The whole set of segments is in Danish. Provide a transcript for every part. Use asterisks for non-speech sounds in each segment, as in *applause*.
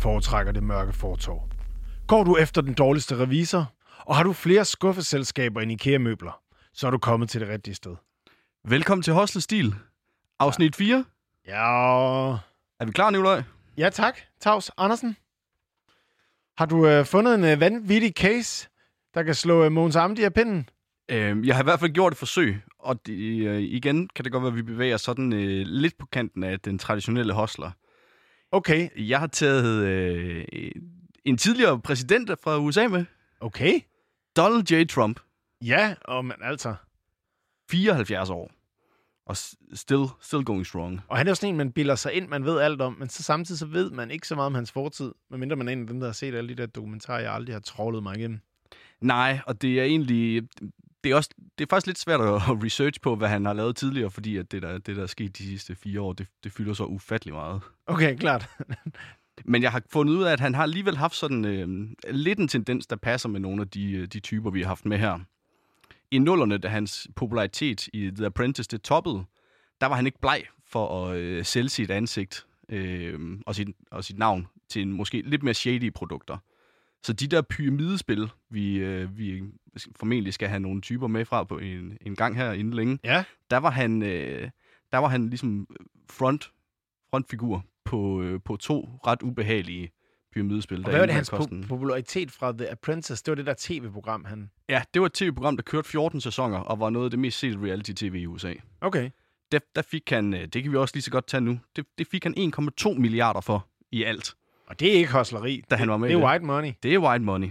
foretrækker det mørke fortov? Går du efter den dårligste revisor? Og har du flere skuffeselskaber end IKEA-møbler? Så er du kommet til det rigtige sted. Velkommen til Hostel Stil. Afsnit 4. Ja, Er vi klar, Nikolaj? ja tak. Tavs Andersen. Har du øh, fundet en øh, vanvittig case, der kan slå øh, Måns Amdi af pinden? Øh, jeg har i hvert fald gjort et forsøg, og det, øh, igen kan det godt være, at vi bevæger sådan øh, lidt på kanten af den traditionelle hostler. Okay, Jeg har taget øh, en tidligere præsident fra USA med, okay. Donald J. Trump, Ja, og men altså. 74 år, og still, still going strong. Og han er jo sådan en, man bilder sig ind, man ved alt om, men så samtidig så ved man ikke så meget om hans fortid, medmindre man er en af dem, der har set alle de der dokumentarer, jeg aldrig har trålet mig igennem. Nej, og det er egentlig... Det er, også, det er faktisk lidt svært *laughs* at research på, hvad han har lavet tidligere, fordi at det, der, det, der er sket de sidste fire år, det, det fylder så ufattelig meget. Okay, klart. *laughs* Men jeg har fundet ud af, at han har alligevel haft sådan øh, lidt en tendens, der passer med nogle af de, øh, de typer, vi har haft med her. I nullerne, da hans popularitet i The Apprentice det toppede, der var han ikke bleg for at øh, sælge sit ansigt øh, og, sit, og sit navn til en måske lidt mere shady produkter. Så de der pyramidespil, vi, øh, vi formentlig skal have nogle typer med fra på en, en gang her inden længe, Ja, der var han, øh, der var han ligesom front, frontfigur på, øh, på to ret ubehagelige pyramidespil. og der hvad var det, hans po- popularitet fra The Apprentice? Det var det der tv-program, han... Ja, det var et tv-program, der kørte 14 sæsoner, og var noget af det mest set reality-tv i USA. Okay. Der, der fik han, øh, det kan vi også lige så godt tage nu, det, det fik han 1,2 milliarder for i alt. Og det er ikke hosleri. Da han var med Det er white money. Det er white money.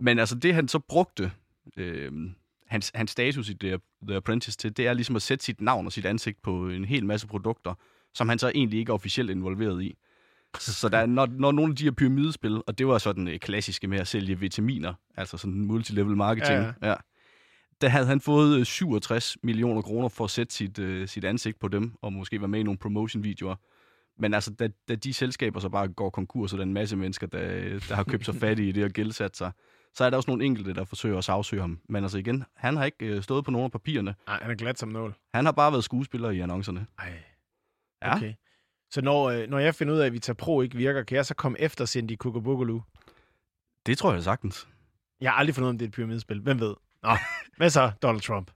Men altså det, han så brugte øh, hans, hans status i The, The Apprentice til, det er ligesom at sætte sit navn og sit ansigt på en hel masse produkter, som han så egentlig ikke er officielt involveret i. Så der, er- når, når nogle af de her pyramidespil, og det var sådan øh, klassiske med at sælge vitaminer, altså sådan multilevel marketing, Ja, ja, der havde han fået øh, 67 millioner kroner for at sætte sit, øh, sit ansigt på dem, og måske være med i nogle promotion-videoer. Men altså, da, da de selskaber så bare går konkurs, og der er en masse mennesker, der, der har købt sig fat i det og gældsat sig, så er der også nogle enkelte, der forsøger at sagsøge ham. Men altså igen, han har ikke øh, stået på nogen af papirerne. Nej, han er glat som nål. Han har bare været skuespiller i annoncerne. Ej. Ja. Okay. Så når, øh, når jeg finder ud af, at Vita Pro ikke virker, kan jeg så komme efter Cindy Kukabugulu? Det tror jeg sagtens. Jeg har aldrig fundet ud af, om det er et pyramidespil. Hvem ved? Nå, *laughs* hvad så, Donald Trump?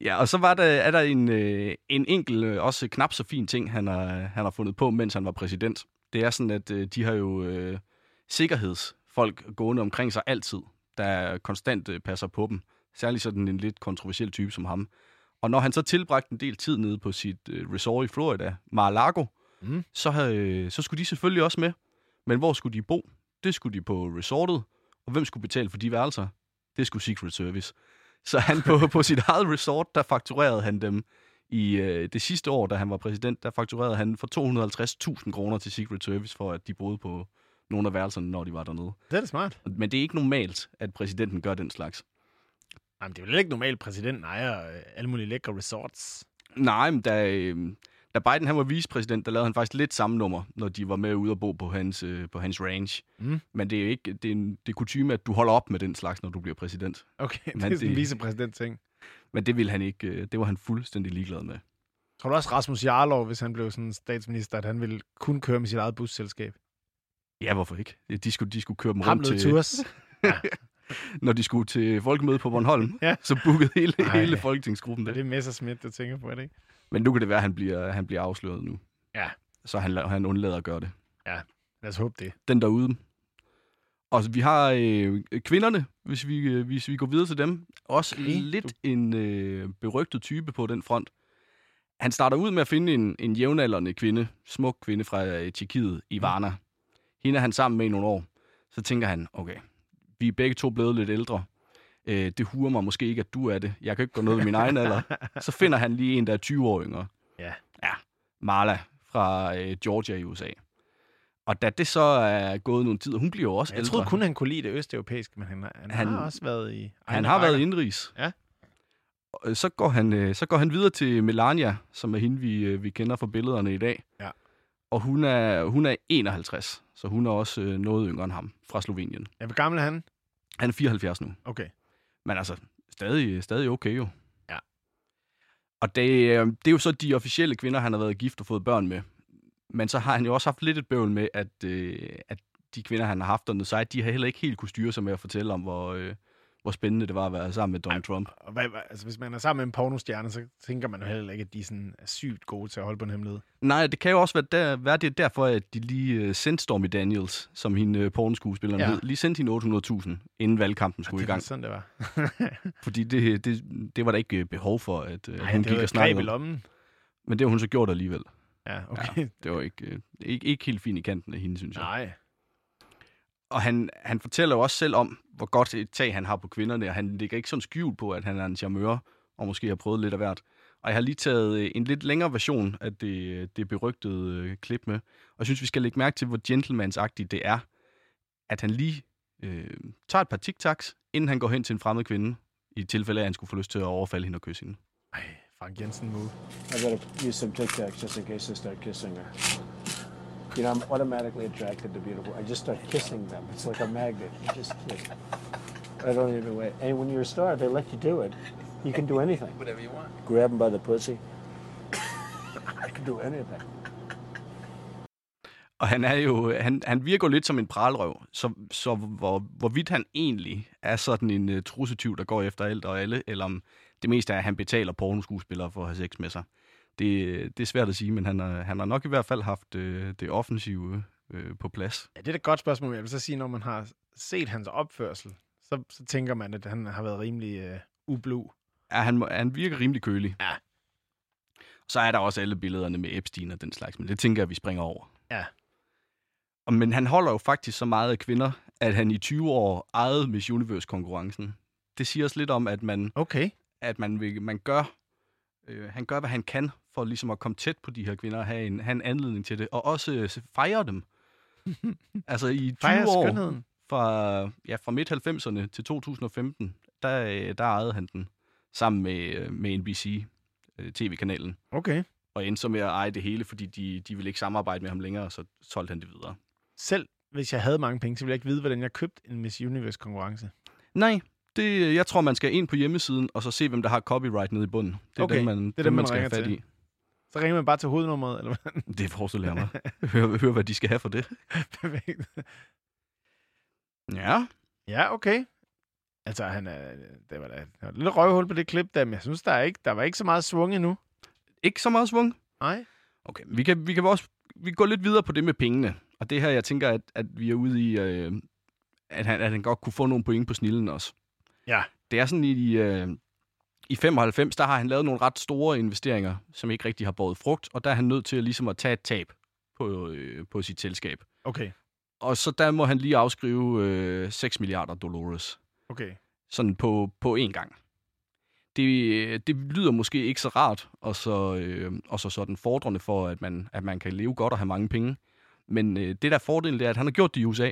Ja, og så var der, er der en, øh, en enkelt, øh, også knap så fin ting, han har, han har fundet på, mens han var præsident. Det er sådan, at øh, de har jo øh, sikkerhedsfolk gående omkring sig altid, der konstant øh, passer på dem. Særligt sådan en lidt kontroversiel type som ham. Og når han så tilbragte en del tid nede på sit øh, resort i Florida, Mar-a-Lago, Mm. så, øh, så skulle de selvfølgelig også med. Men hvor skulle de bo? Det skulle de på resortet. Og hvem skulle betale for de værelser? Det skulle Secret Service. Så han på, på sit eget resort, der fakturerede han dem i øh, det sidste år, da han var præsident, der fakturerede han for 250.000 kroner til Secret Service, for at de boede på nogle af værelserne, når de var dernede. Det er da smart. Men det er ikke normalt, at præsidenten gør den slags. Jamen, det er vel ikke normalt, præsidenten ejer øh, alle mulige lækre resorts. Nej, men da, øh, da Biden han var vicepræsident, der lavede han faktisk lidt samme nummer, når de var med ude og bo på hans, øh, på hans range. Mm. Men det er jo ikke det er, en, det er kutume, at du holder op med den slags, når du bliver præsident. Okay, det Men er sådan en det- vicepræsident-ting. Men det ville han ikke. øh, Det var han fuldstændig ligeglad med. Tror du også Rasmus Jarlov, hvis han blev sådan statsminister, at han ville kun køre med sit eget busselskab? Ja, hvorfor ikke? De skulle, de skulle køre dem Ham rundt til, tours. *laughs* når de skulle til folkemøde på Bornholm. Ja. Så bookede hele, Ej. hele folketingsgruppen Er det. det Messerschmidt, du tænker på, er det ikke? Men nu kan det være, at han bliver, han bliver afsløret nu. Ja. Så han, han undlader at gøre det. Lad os håbe det. Den derude. Og vi har øh, kvinderne, hvis vi, øh, hvis vi går videre til dem. Også Okay. lidt en øh, berygtet type på den front. Han starter ud med at finde en, en jævnaldrende kvinde, smuk kvinde fra øh, Tjekkiet, Ivana. Hende er han sammen med i nogle år. Så tænker han, okay, vi er begge to blevet lidt ældre. Øh, det huer mig måske ikke, at du er det. Jeg kan ikke gå noget ved min egen alder. *laughs* Så finder han lige en, der er 20 år yngre. Ja. Ja, Marla fra øh, Georgia i USA. Og da det så er gået nogle tid, og hun bliver jo også Jeg ældre. troede kun, han kunne lide det østeuropæiske, men han, han, han har også været i... Han har været rækker. indrigs. Ja. Og, øh, Så går, han, øh, så går han videre til Melania, som er hende, vi, øh, vi kender fra billederne i dag. Ja. Og hun er, hun er 51, så hun er også noget yngre end ham fra Slovenien. Ja, hvor gammel er han? Han er 74 nu. Okay. Men altså, stadig, stadig okay jo. Ja. Og det, øh, det er jo så de officielle kvinder, han har været gift og fået børn med. Men så har han jo også haft lidt et bøvl med, at, øh, at de kvinder, han har haft under sig, de har heller ikke helt kunne styre sig med at fortælle om, hvor, øh, hvor spændende det var at være sammen med Donald Trump. Og hvad, altså, hvis man er sammen med en pornostjerne, så tænker man jo heller ikke, at de sådan er sygt gode til at holde på en hemmelighed. Nej, det kan jo også være, der, være det er derfor, at de lige øh, sendte Stormy Daniels, som hende øh, pornoskuespilleren Ja. ja. hed, lige sendte hende 800.000, inden valgkampen skulle i det var gang. sådan, det var. *laughs* Fordi det, det, det var der ikke øh, behov for, at øh, Nej, hun det gik og snakkede i om. lommen. Men det har hun så gjort alligevel. Ja, okay. Det var ikke, øh, ikke, ikke helt fint i kanten af hende, synes jeg. Nej. Og han, han fortæller jo også selv om, hvor godt et tag han har på kvinderne, og han ligger ikke sådan skjult på, at han er en charmeur, og måske har prøvet lidt af hvert. Og jeg har lige taget øh, en lidt længere version af det, det berygtede øh, klip med. Og jeg synes, vi skal lægge mærke til, hvor gentlemansagtigt det er, at han lige øh, tager et par tic-tacs, inden han går hen til en fremmed kvinde, i tilfælde af, at han skulle få lyst til at overfalde hende og kysse hende. Ej, Frank Jensen move. I gotta use some Tic Tacs just in case I start kissing her. You know, I'm automatically attracted to beautiful. I just start kissing them. It's like a magnet. You just kiss. I don't even wait. And when you're a star, they let you do it. You can do anything. Whatever you want. Grab them by the pussy. I can do anything. Og han er jo, han, han virker lidt som en pralrøv, så, så hvor, hvorvidt han egentlig er sådan en uh, trussetyv, der går efter alt og alle, eller om det meste er, at han betaler pornoskuespillere for at have sex med sig. Det, det er svært at sige, men han har, han har nok i hvert fald haft øh, det offensive øh, på plads. Ja, det er et godt spørgsmål. Jeg vil så sige, når man har set hans opførsel, så, så tænker man, at han har været rimelig øh, ublu. Ja, han, han virker rimelig kølig. Ja. Så er der også alle billederne med Epstein og den slags, men det tænker jeg, vi springer over. Ja. Og, men han holder jo faktisk så meget af kvinder, at han i 20 år ejede Miss Universe-konkurrencen. Det siger os lidt om, at man Okay. at man, vil, man gør, øh, han gør, hvad han kan for ligesom at komme tæt på de her kvinder og have en, have en anledning til det, og også øh, fejre dem. *laughs* altså i 20 Fejre år, skønheden. fra, ja, fra midt-90'erne til 2015, der, øh, der ejede han den sammen med, øh, med NBC, øh, tv-kanalen, Okay. og endte så med at eje det hele, fordi de, de ville ikke samarbejde med ham længere, så solgte han det videre. Selv hvis jeg havde mange penge, så ville jeg ikke vide, hvordan jeg købte en Miss Universe-konkurrence. Nej, det, jeg tror, man skal ind på hjemmesiden, og så se, hvem der har copyright nede i bunden. Det er Okay, dem, man, det er dem, man skal ringer have fat til. i. Så ringer man bare til hovednummeret, eller hvad? *laughs* Det forestiller jeg mig. *laughs* hør, hør, hvad de skal have for det. Perfekt. Ja, ja, okay. Altså, han er, det var da et lille røvhul på det klip der, men jeg synes, der, er ikke, der var ikke så meget svung endnu. ikke så meget svung. Nej. Okay, vi kan, vi kan også vi går lidt videre på det med pengene. Og det her, jeg tænker, at, at vi er ude i, øh, at, han, at han godt kunne få nogle point på snillen også. Ja. Det er sådan i, øh, i 95, der har han lavet nogle ret store investeringer, som ikke rigtig har båret frugt, og der er han nødt til at, ligesom at tage et tab på, øh, på sit selskab. Okay. Og så der må han lige afskrive øh, 6 milliarder dollars. Okay. sådan på, på én gang. Det, det lyder måske ikke så rart, og så, øh, og så sådan fordrende for, at man, at man kan leve godt og have mange penge. Men øh, det der fordel, det er, at han har gjort det i USA.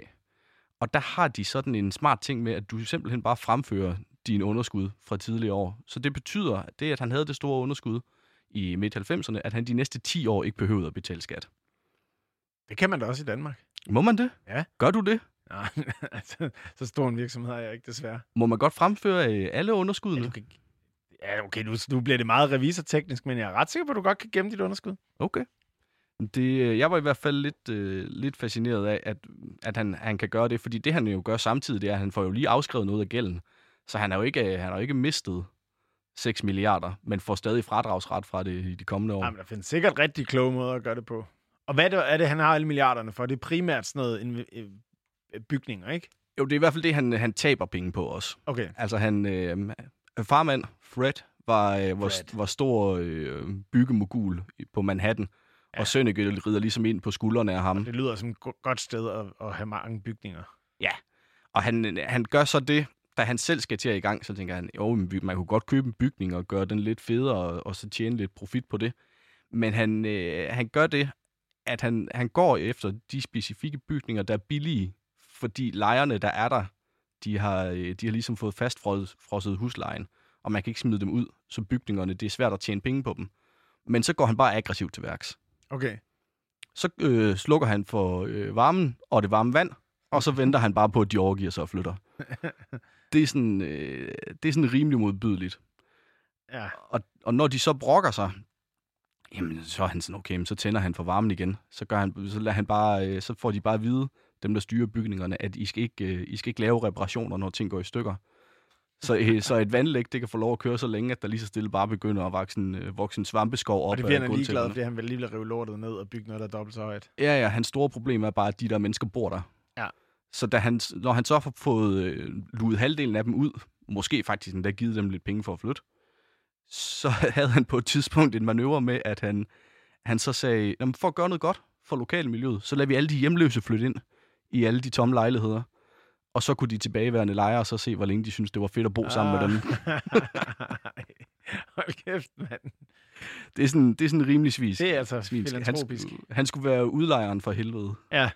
Og der har de sådan en smart ting med, at du simpelthen bare fremfører dine underskud fra tidligere år. Så det betyder, at det, at han havde det store underskud i midt-90'erne, at han de næste 10 år ikke behøvede at betale skat. Det kan man da også i Danmark. Må man det? Ja. Gør du det? Nej, *laughs* altså, så stor en virksomhed er jeg ikke, desværre. Må man godt fremføre øh, alle underskuddene? Ja, kan, ja okay, nu, nu bliver det meget revisorteknisk, men jeg er ret sikker på, at du godt kan gemme dit underskud. Okay. Det, øh, jeg var i hvert fald lidt, øh, lidt fascineret af, at, at han, han kan gøre det, fordi det han jo gør samtidig, det er, at han får jo lige afskrevet noget af gælden. Så han har jo ikke, øh, han har jo ikke mistet 6 milliarder, men får stadig fradragsret fra det i de kommende år. Jamen, der findes sikkert rigtig kloge måder at gøre det på. Og hvad er det, han har alle milliarderne for? Det er primært sådan noget øh, bygninger, ikke? Jo, det er i hvert fald det, han, han taber penge på også. Okay. Altså han, øh, farmand Fred var, øh, var, Fred. var stor øh, byggemogul på Manhattan, ja. Ja. og Sønneke rider ligesom ind på skuldrene af ham. Det lyder som et go- godt sted at, at have mange bygninger. Og han, han gør så det, da han selv skal til at i gang, så tænker han, jo, man kunne godt købe en bygning og gøre den lidt federe, og, og så tjene lidt profit på det. Men han, øh, han gør det, at han, han går efter de specifikke bygninger, der er billige, fordi lejerne, der er der, de har, øh, de har ligesom fået fastfrosset huslejen, og man kan ikke smide dem ud, så bygningerne, det er svært at tjene penge på dem. Men så går han bare aggressivt til værks. Okay. Så øh, slukker han for øh, varmen og det varme vand, og så venter han bare på, at de overgiver sig og flytter. *laughs* Det er sådan, øh, det er sådan rimelig modbydeligt. Ja. Og, og når de så brokker sig, Jamen, så er han sådan, okay, så tænder han for varmen igen. Så, gør han, så, lader han bare, øh, så får de bare at vide, dem der styrer bygningerne, at I skal ikke, øh, I skal ikke lave reparationer, når ting går i stykker. Så, øh, så et vandlæg, det kan få lov at køre så længe, at der lige så stille bare begynder at vokse en, øh, vokse en svampeskov op Og det bliver han ligeglad, fordi han vil lige vil rive lortet ned og bygge noget, der er dobbelt så højt. Ja, ja, hans store problem er bare, at de der mennesker bor der. Ja. Så da han, når han så har fået øh, luet halvdelen af dem ud, måske faktisk endda givet dem lidt penge for at flytte, så *laughs* havde han på et tidspunkt en manøvre med, at han, han så sagde, for at gøre noget godt for lokalmiljøet, så lader vi alle de hjemløse flytte ind i alle de tomme lejligheder. Og så kunne de tilbageværende lejere så se, hvor længe de synes det var fedt at bo ah. sammen med dem. *laughs* Hold kæft, mand. Det er sådan, det er sådan rimelig svis. Det er altså svinsk. Han, filantropisk. skulle, han skulle være udlejeren for helvede. Ja.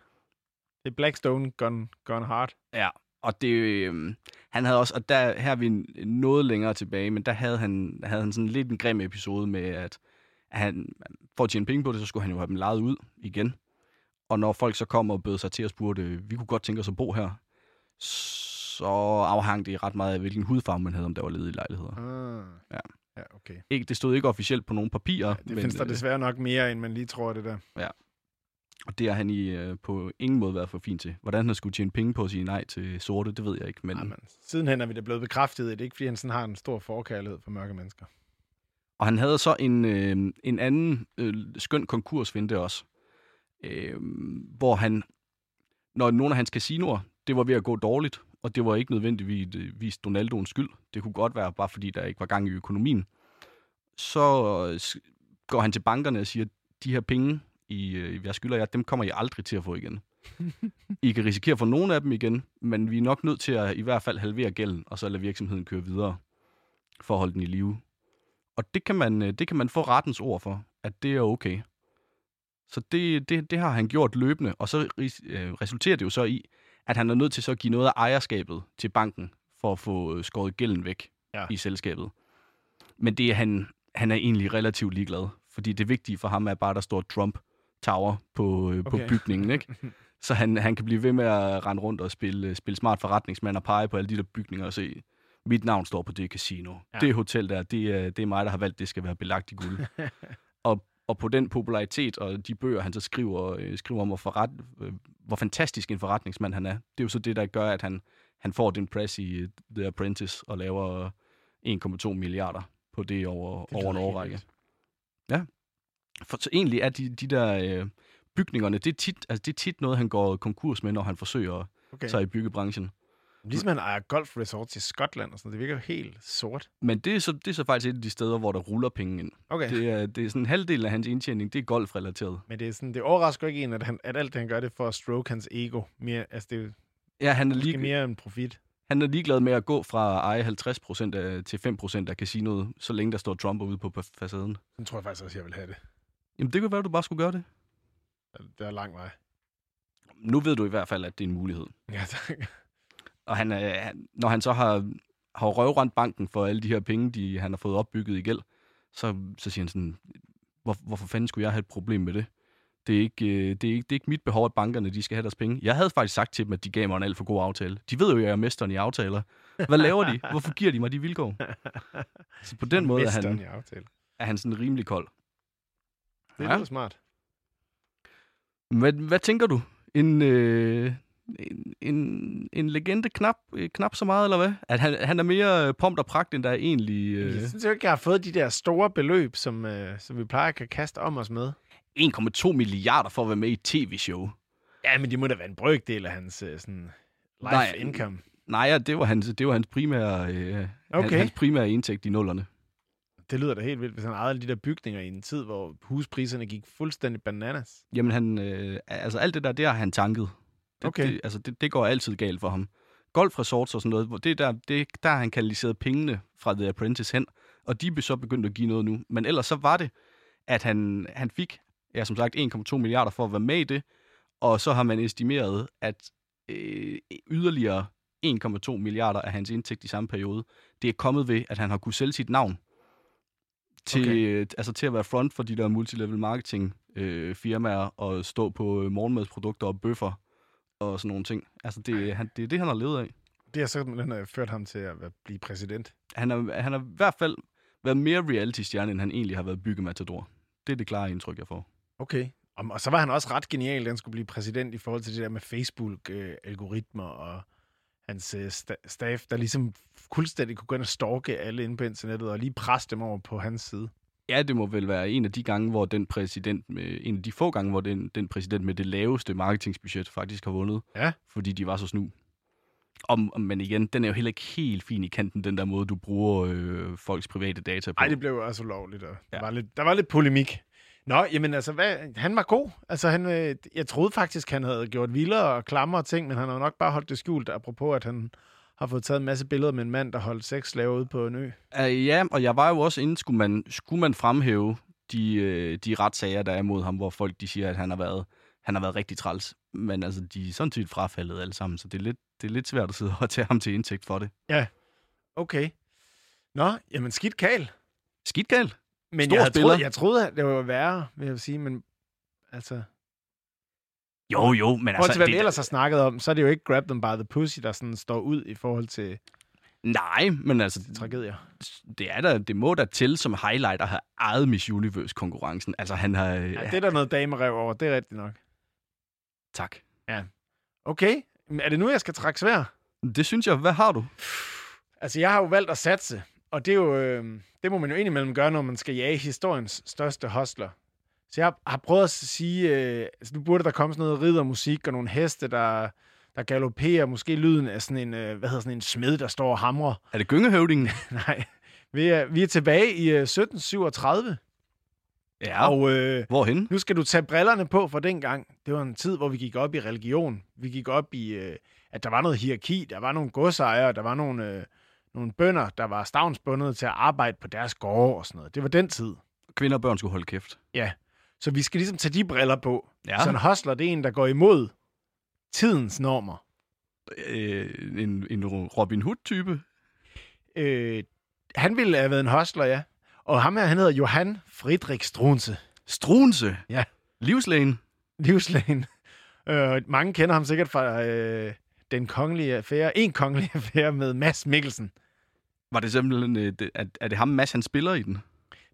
Det er Blackstone gone, gone hard. Ja, og det, øh, han havde også, og der, her er vi noget længere tilbage, men der havde han, havde han sådan lidt en grim episode med, at han, for at tjene penge på det, så skulle han jo have dem lejet ud igen. Og når folk så kom og bød sig til og spurgte, vi kunne godt tænke os at bo her, så afhang det ret meget af, hvilken hudfarve man havde, om der var ledige lejligheder. Ah. Ja. Ja, okay. Ikke, det stod ikke officielt på nogen papirer, Ja, det men, findes der øh, desværre nok mere, end man lige tror, det der. og det har han i, øh, på ingen måde været for fint til. Hvordan han skulle tjene penge på at sige nej til sorte, det ved jeg ikke. Men, Men... Jamen, sidenhen er vi da blevet bekræftet i det, ikke fordi han sådan har en stor forkærlighed for mørke mennesker. Og han havde så en, øh, en anden øh, skøn konkursvinde også, øh, hvor han, når nogle af hans casinoer, det var ved at gå dårligt, og det var ikke nødvendigvis Donaldoens skyld. Det kunne godt være bare fordi, der ikke var gang i økonomien. Så øh, går han til bankerne og siger, de her penge, I, øh, jeg skylder jer, dem kommer I aldrig til at få igen. *laughs* I kan risikere at få nogle af dem igen, men vi er nok nødt til at i hvert fald halvere gælden, og så lade virksomheden køre videre for at holde den i live. Og det kan man, øh, det kan man få rettens ord for, at det er okay. Så det, det, det har han gjort løbende, og så øh, resulterer det jo så i, at han er nødt til så at give noget af ejerskabet til banken, for at få øh, skåret gælden væk Ja. i selskabet. Men det er han, han er egentlig relativt ligeglad, fordi det vigtige for ham er bare, at der står Trump Tower på, øh, på Okay. bygningen, ikke? *laughs* Så han, han kan blive ved med at rende rundt og spille, øh, spille smart forretningsmand og pege på alle de der bygninger og se, mit navn står på det casino. Ja. Det hotel der, det er, det er mig, der har valgt, det skal være belagt i guld. *laughs* og, på den popularitet og de bøger, han så skriver, øh, skriver om, hvor, forret, øh, hvor fantastisk en forretningsmand han er, det er jo så det, der gør, at han, han får den press i øh, The Apprentice og laver 1,2 milliarder på det over, Det over en årrække. vildt. For så egentlig er de, de der øh, bygningerne, det er, tit, altså, det er tit noget, han går konkurs med, når han forsøger okay. sig i byggebranchen. Ligesom han ejer golf resorts i Skotland og sådan. Det virker jo helt sort. Men det er, så, det er så faktisk et af de steder, hvor der ruller penge ind. Okay. Det er, det er sådan en halvdel af hans indtjening, det er golfrelateret. Men det, er sådan, det overrasker ikke en, at, han, at alt det, han gør, det er for at stroke hans ego. Mere, altså, det Ja, han er, lige, mere en profit. han er ligeglad med at gå fra at eje 50% af, til 5% af casinoet, så længe der står Trump ude på facaden. Den tror jeg faktisk også, jeg vil have det. Jamen, det kunne være, at du bare skulle gøre det. Det er lang vej. Nu ved du i hvert fald, at det er en mulighed. Ja, tak. Og han, øh, når han så har, har røvrendt banken for alle de her penge, de, han har fået opbygget i gæld, så, så siger han sådan, Hvor, hvorfor fanden skulle jeg have et problem med det? Det er, ikke, øh, det, er ikke, det er ikke mit behov, at bankerne de skal have deres penge. Jeg havde faktisk sagt til dem, at de gav mig en alt for god aftale. De ved jo, at jeg er mesteren i aftaler. Hvad laver de? Hvorfor giver de mig de vilkår? *laughs* Så på den måde er han, er han sådan rimelig kold. Det Ja. er smart. Hvad, hvad tænker du? En, øh, en, en, en legende knap, øh, knap så meget, eller hvad? At han, han er mere øh, pomp og pragt, end der er egentlig... Øh, Jeg synes jo ikke, jeg har fået de der store beløb, som, øh, som vi plejer at kan kaste om os med. 1,2 milliarder for at være med i et tv-show. Ja, men de må da være en brøkdel af hans øh, sådan life Nej, income. Nej, ja, det var hans, det var hans primære, øh, Okay. hans primære indtægt i nullerne. Det lyder da helt vildt, hvis han ejede alle de der bygninger i en tid, hvor huspriserne gik fuldstændig bananas. Jamen, han, øh, altså alt det der, det har han tanket. Det, Okay. det, altså, det, det går altid galt for ham. Golfresorts og sådan noget, hvor det er der, det, der har han kanaliseret pengene fra The Apprentice hen, og de er så begyndt at give noget nu. Men ellers så var det, at han, han fik, ja som sagt, 1,2 milliarder for at være med i det, og så har man estimeret, at øh, yderligere 1,2 milliarder af hans indtægt i samme periode, det er kommet ved, at han har kunnet sælge sit navn til, Okay. okay. altså til at være front for de der multilevel marketing øh, firmaer og stå på øh, morgenmadsprodukter og bøffer og sådan nogle ting. Altså det, han, det er det, han har levet af. Det har simpelthen øh, ført ham til at blive præsident. Han har, han har i hvert fald været mere reality-stjerne, end han egentlig har været byggematador. Det er det klare indtryk, jeg får. Okay. Og, og så var han også ret genial, da han skulle blive præsident i forhold til det der med Facebook-algoritmer og hans øh, sta- staff, der ligesom fuldstændig kunne gå ind og stalke alle inde på internettet og lige presse dem over på hans side. Ja, det må vel være en af de gange, hvor den præsident, med, en af de få gange, hvor den, den præsident med det laveste marketingsbudget faktisk har vundet. Ja. Fordi de var så snu. Om, men igen, den er jo heller ikke helt fin i kanten, den der måde, du bruger øh, folks private data på. Nej, det blev jo også ulovligt, og ja. Der, var lidt, der var lidt polemik. Nå, jamen altså, hvad, han var god. Altså, han, øh, jeg troede faktisk, han havde gjort vildere og klammere ting, men han har nok bare holdt det skjult, apropos at han har fået taget en masse billeder med en mand, der holdt seks slaver ude på en ø. Uh, ja, og jeg var jo også inde, skulle man, skulle man fremhæve de, øh, de retssager, der er mod ham, hvor folk de siger, at han har været, han har været rigtig træls. Men altså, de er sådan set frafaldet alle sammen, så det er lidt, det er lidt svært at sidde og tage ham til indtægt for det. Okay. Nå, jamen skidt kal. Skidt galt. Men Stor jeg, troet, jeg troede, at det var værre, vil jeg sige, men altså... Jo, jo, men altså... til, hvad det, vi ellers har snakket om, så er det jo ikke Grab Them By The Pussy, der sådan står ud i forhold til Nej, men altså, tragedier. det, er der, det må da til som highlight at have ejet Miss Universe-konkurrencen. Altså, han har... Ja, det er der noget damerev over, det er rigtigt nok. Tak. Okay, men er det nu, jeg skal trække svær? Det synes jeg. Hvad har du? Altså, jeg har jo valgt at satse, og det er jo, øh, det må man jo indimellem gøre, når man skal jage historiens største hostler. Så jeg har, prøvet at sige, øh, altså nu burde der komme sådan noget riddermusik og nogle heste, der, der galopperer, måske lyden af sådan en, øh, hvad hedder sådan en smed, der står og hamrer. Er det gyngehøvdingen? *laughs* Nej, vi er, vi er tilbage i øh, 1737, Ja. Og... øh, Hvorhen? nu skal du tage brillerne på for dengang. Det var en tid, hvor vi gik op i religion. Vi gik op i, øh, at der var noget hierarki, der var nogle godsejere, der var nogle, øh, nogle bønder, der var stavnsbundet til at arbejde på deres gårde og sådan noget. Det var den tid. Kvinder og børn skulle holde kæft. Så vi skal ligesom tage de briller på. Ja. Så en hostler, det er en, der går imod tidens normer. Øh, en, en Robin Hood-type. Øh, han ville have været en hostler, ja. Og ham her, han hedder Johann Friedrich Strunze. Strunse. Ja. Livslægen. livslægen. Øh, mange kender ham sikkert fra øh, den kongelige affære, en kongelig affære med Mads Mikkelsen. Var det simpelthen... Øh, det, er, er det ham, Mads, han spiller i den?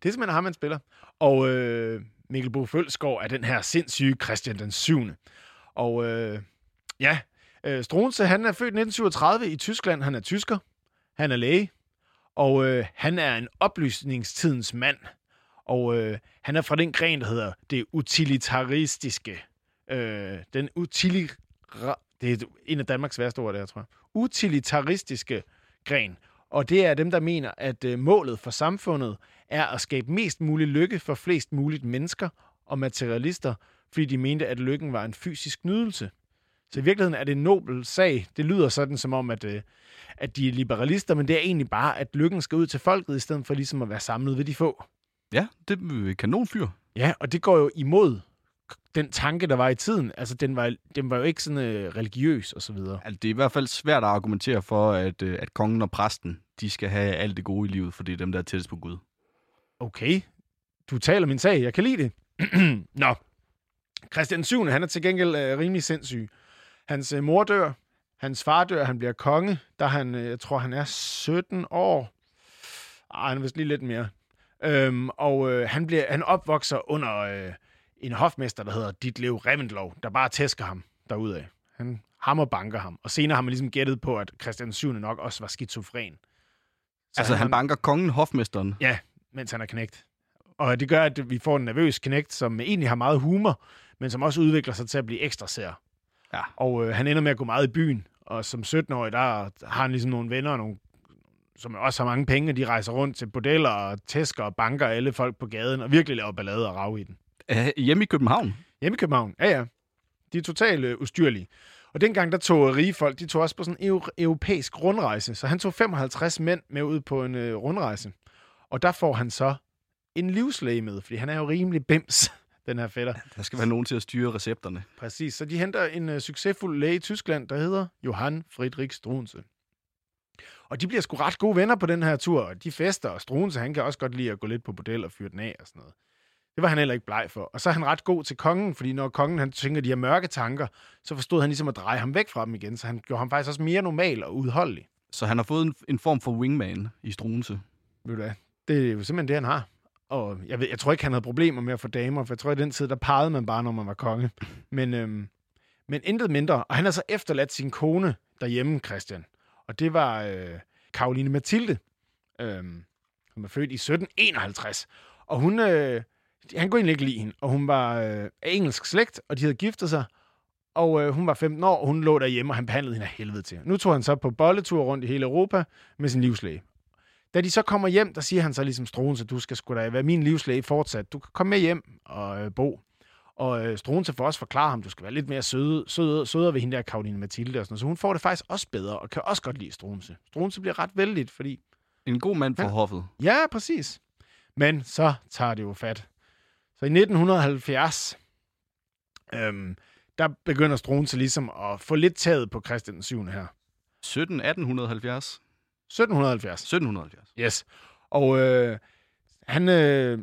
Det er simpelthen ham, han spiller. Og øh, Mikkel Bo Følsgaard er den her sindssyge Christian den 7. Og øh, ja, øh, Strunse, han er født i 1937 i Tyskland. Han er tysker. Han er læge. Og øh, han er en oplysningstidens mand. Og øh, han er fra den gren, der hedder det utilitaristiske. Øh, den utili... Det er en af Danmarks værste ord, det her, tror jeg. Utilitaristiske gren. Og det er dem, der mener, at øh, målet for samfundet er at skabe mest mulig lykke for flest muligt mennesker og materialister, fordi de mente, at lykken var en fysisk nydelse. Så i virkeligheden er det en nobel sag. Det lyder sådan som om, at, øh, at de er liberalister, men det er egentlig bare, at lykken skal ud til folket, i stedet for ligesom at være samlet ved de få. Ja, det er kanonfyr. Ja, og det går jo imod den tanke, der var i tiden. Altså, den var, den var jo ikke sådan øh, religiøs og så videre. Altså, det er i hvert fald svært at argumentere for, at, øh, at kongen og præsten, de skal have alt det gode i livet, for det er dem, der er tættest på Gud. Okay, du taler min sag. Jeg kan lide det. *clears throat* Nå, Christian 7. han er til gengæld øh, rimelig sindssyg. Hans øh, mor dør. Hans far dør. Han bliver konge. Der er han, øh, jeg tror, han er 17 år. Ej, han er vist lige lidt mere. Øhm, og øh, han, bliver, han opvokser under øh, en hofmester, der hedder Ditlev Reventlow, der bare tæsker ham derudad. Han hammer banker ham. Og senere har man ligesom gættet på, at Christian 7. nok også var skizofren. Så Altså, han banker kongen, hofmesteren. Mens han er knægt. Og det gør, at vi får en nervøs knægt, som egentlig har meget humor, men som også udvikler sig til at blive ekstra sær. Ja. Og øh, han ender med at gå meget i byen, og som 17-årig, der har han ligesom nogle venner, nogle, som også har mange penge, og de rejser rundt til bordeller og tæsker og banker alle folk på gaden, og virkelig laver ballade og rav i den. Øh, hjemme i København. Hjemme i København, ja ja. De er totalt øh, ustyrlige. Og dengang der tog rige folk, de tog også på sådan en eu- europæisk rundrejse. Så han tog 55 mænd med ud på en øh, rundrejse. Og der får han så en livslæge med, fordi han er jo rimelig bims, *laughs* den her fætter. Der skal være nogen til at styre recepterne. Præcis. Så de henter en øh, succesfuld læge i Tyskland, der hedder Johann Friedrich Struense. Og de bliver sgu ret gode venner på den her tur, og de fester, og Struense, han kan også godt lide at gå lidt på bordel og fyre den af og sådan noget. Det var han heller ikke bleg for. Og så er han ret god til kongen, fordi når kongen han tænker de her mørke tanker, så forstod han ligesom at dreje ham væk fra dem igen, så han gjorde ham faktisk også mere normal og udholdelig. Så han har fået en, en form for wingman i Strunse. Ved du hvad? Det er jo simpelthen det, han har. og jeg, ved, jeg tror ikke, han havde problemer med at få damer, for jeg tror, i den tid, der pegede man bare, når man var konge. Men, øhm, men intet mindre. Og han har så efterladt sin kone derhjemme, Christian. Og det var øh, Karoline Mathilde, øh, som er født i 1751. Og hun, øh, han kunne egentlig ikke lide hende, og hun var øh, af engelsk slægt, og de havde giftet sig. Og øh, hun var 15 år, og hun lå derhjemme, og han behandlede hende af helvede til. Nu tog han så på bolletur rundt i hele Europa med sin livslæge. Da de så kommer hjem, der siger han så ligesom Struense, du skal sgu da være min livslæge fortsat. Du kan komme med hjem og øh, bo. Og øh, Struense får også forklare ham, du skal være lidt mere søde, søde, sødere ved hende der Karoline Mathilde og sådan noget. Så hun får det faktisk også bedre, og kan også godt lide Struense. Struense bliver ret vældigt, fordi... En god mand for Ja. hoffet. Ja, præcis. Men så tager det jo fat. Så i 1970, øhm, der begynder Struense ligesom at få lidt taget på Christian den 7. her. 17, 1870, 1770. 1770. Yes. Og øh, han, øh,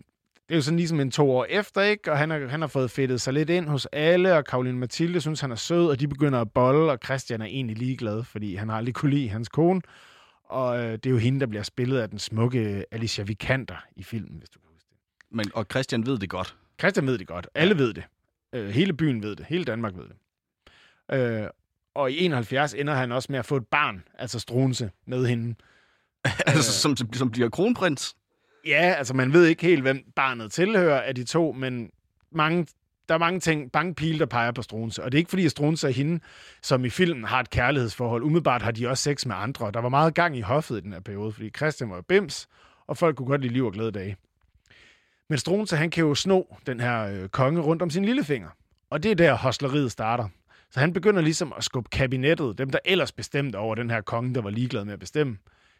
det er jo sådan ligesom en to år efter, ikke? Og han, er, han har fået fedtet sig lidt ind hos alle, og Karoline Mathilde synes, han er sød, og de begynder at bolle, og Christian er egentlig ligeglad, fordi han har aldrig kunne lide hans kone. Og øh, det er jo hende, der bliver spillet af den smukke Alicia Vikander i filmen, hvis du kan huske det. Men, og Christian ved det godt. Christian ved det godt. Alle ved det. Øh, hele byen ved det. Hele Danmark ved det. Øh, og i 71 ender han også med at få et barn, altså Struense, med hende. *laughs* altså, som, som bliver kronprins. Ja, altså man ved ikke helt, hvem barnet tilhører af de to, men mange, der er mange ting, mange pile, der peger på Struense. Og det er ikke fordi, at Struense og hende, som i filmen har et kærlighedsforhold, umiddelbart har de også sex med andre. Der var meget gang i hoffet i den her periode, fordi Christian var bims, og folk kunne godt lide liv og glæde dage. Men Struense, han kan jo sno den her øh, konge rundt om sin lillefinger. Og det er der, hosleriet starter. Så han begynder ligesom at skubbe kabinettet, dem der ellers bestemte over den her konge, der var ligeglad med at bestemme,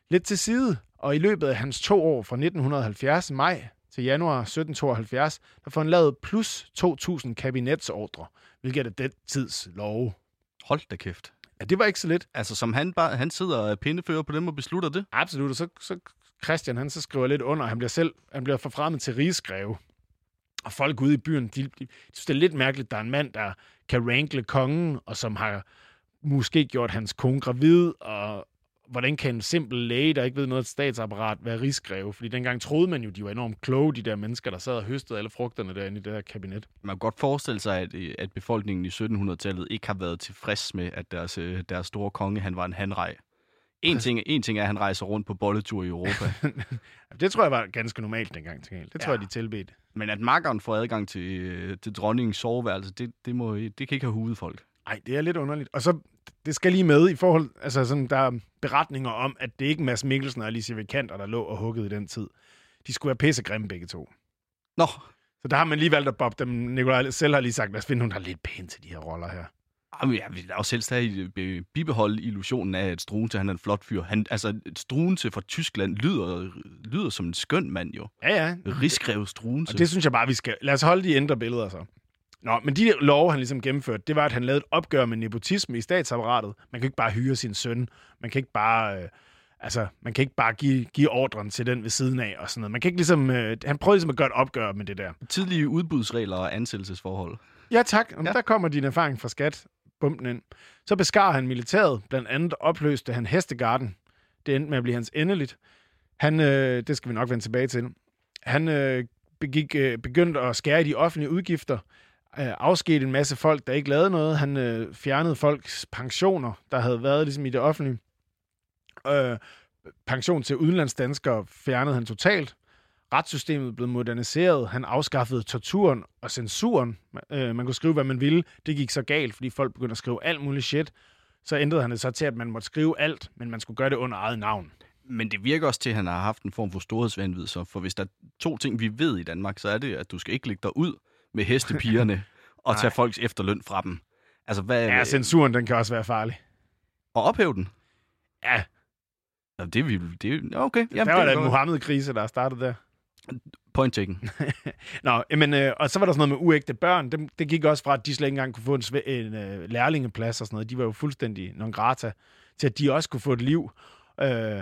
lidt til side. Og i løbet af hans to år fra 1970 maj til januar 1772, der får han lavet plus 2.000 kabinetsordre, hvilket er den tids love. Hold da kæft. Ja, det var ikke så lidt. Altså, som han, bare, han sidder og pindefører på dem og beslutter det. Absolut, og så, så Christian, han så skriver lidt under, han bliver selv, han bliver forfremmet til rigsgreve. Og folk ude i byen, de, de, de synes, det er lidt mærkeligt, der er en mand, der kan rankle kongen, og som har måske gjort hans kone gravid, og hvordan kan en simpel læge, der ikke ved noget af statsapparat, være rigsgreve? Fordi dengang troede man jo, de var enormt kloge, de der mennesker, der sad og høstede alle frugterne derinde i det der kabinet. Man kan godt forestille sig, at, at befolkningen i 1700-tallet ikke har været tilfreds med, at deres, øh, deres store konge, han var en hanrej. En ting, en ting er, at han rejser rundt på bolletur i Europa. *laughs* Det tror jeg var ganske normalt dengang til. Det tror Ja. jeg, de tilbedte. Men at makkeren får adgang til, øh, til dronningens soveværelse, det, det, må, det kan ikke have hudet folk. Nej, det er lidt underligt. Og så, det skal lige med i forhold, altså sådan, der er beretninger om, at det ikke er Mads Mikkelsen og Alicia Vikander, der lå og huggede i den tid. De skulle være pissegrimme begge to. Nå, Så der har man lige valgt at bobbe dem. Nikolaj selv har lige sagt, lad os finde nogen, der er lidt pæne til de her roller her. Jamen, jeg vil også helst have øh, bibeholde illusionen af, at Struense han er en flot fyr. Han, altså, Struense fra Tyskland lyder, lyder som en skøn mand jo. Ja, ja. Rigsgreve Struense. Og det synes jeg bare, vi skal... Lad os holde de indre billeder så. Nå, men de love, han ligesom gennemførte, det var, at han lavede et opgør med nepotisme i statsapparatet. Man kan ikke bare hyre sin søn. Man kan ikke bare... Øh, altså, man kan ikke bare give, give ordren til den ved siden af og sådan noget. Man kan ikke ligesom... Øh, han prøvede ligesom at gøre et opgør med det der. Tidlige udbudsregler og ansættelsesforhold. Ja, tak. Jamen, Ja. ja. Der kommer din erfaring fra skat. Bumpen ind. Så beskar han militæret. Blandt andet opløste han Hestegarden. Det endte med at blive hans endeligt. Han, øh, det skal vi nok vende tilbage til. Han øh, begik, øh, begyndte at skære i de offentlige udgifter. Øh, afskedte en masse folk, der ikke lavede noget. Han øh, fjernede folks pensioner, der havde været ligesom i det offentlige. Øh, pension til udenlandsdanskere fjernede han totalt. Retssystemet blev moderniseret. Han afskaffede torturen og censuren. Øh, man kunne skrive, hvad man ville. Det gik så galt, fordi folk begyndte at skrive alt muligt shit. Så ændrede han det så til, at man måtte skrive alt, men man skulle gøre det under eget navn. Men det virker også til, at han har haft en form for storhedsvandvid. Så for hvis der er to ting, vi ved i Danmark, så er det, at du skal ikke lægge dig ud med hestepigerne *laughs* og tage folks efterløn fra dem. Altså, hvad, Ja, censuren, den kan også være farlig. og ophæve den. Ja, Jamen, det er vi... Det okay, Jamen, der var det da en. Mohammed-krise, der startede der. Point taken. *laughs* Nå, men, øh, og så var der sådan noget med uægte børn. Det, det gik også fra, at de slet ikke engang kunne få en, en øh, lærlingeplads og sådan noget. De var jo fuldstændig non grata til, at de også kunne få et liv. Øh,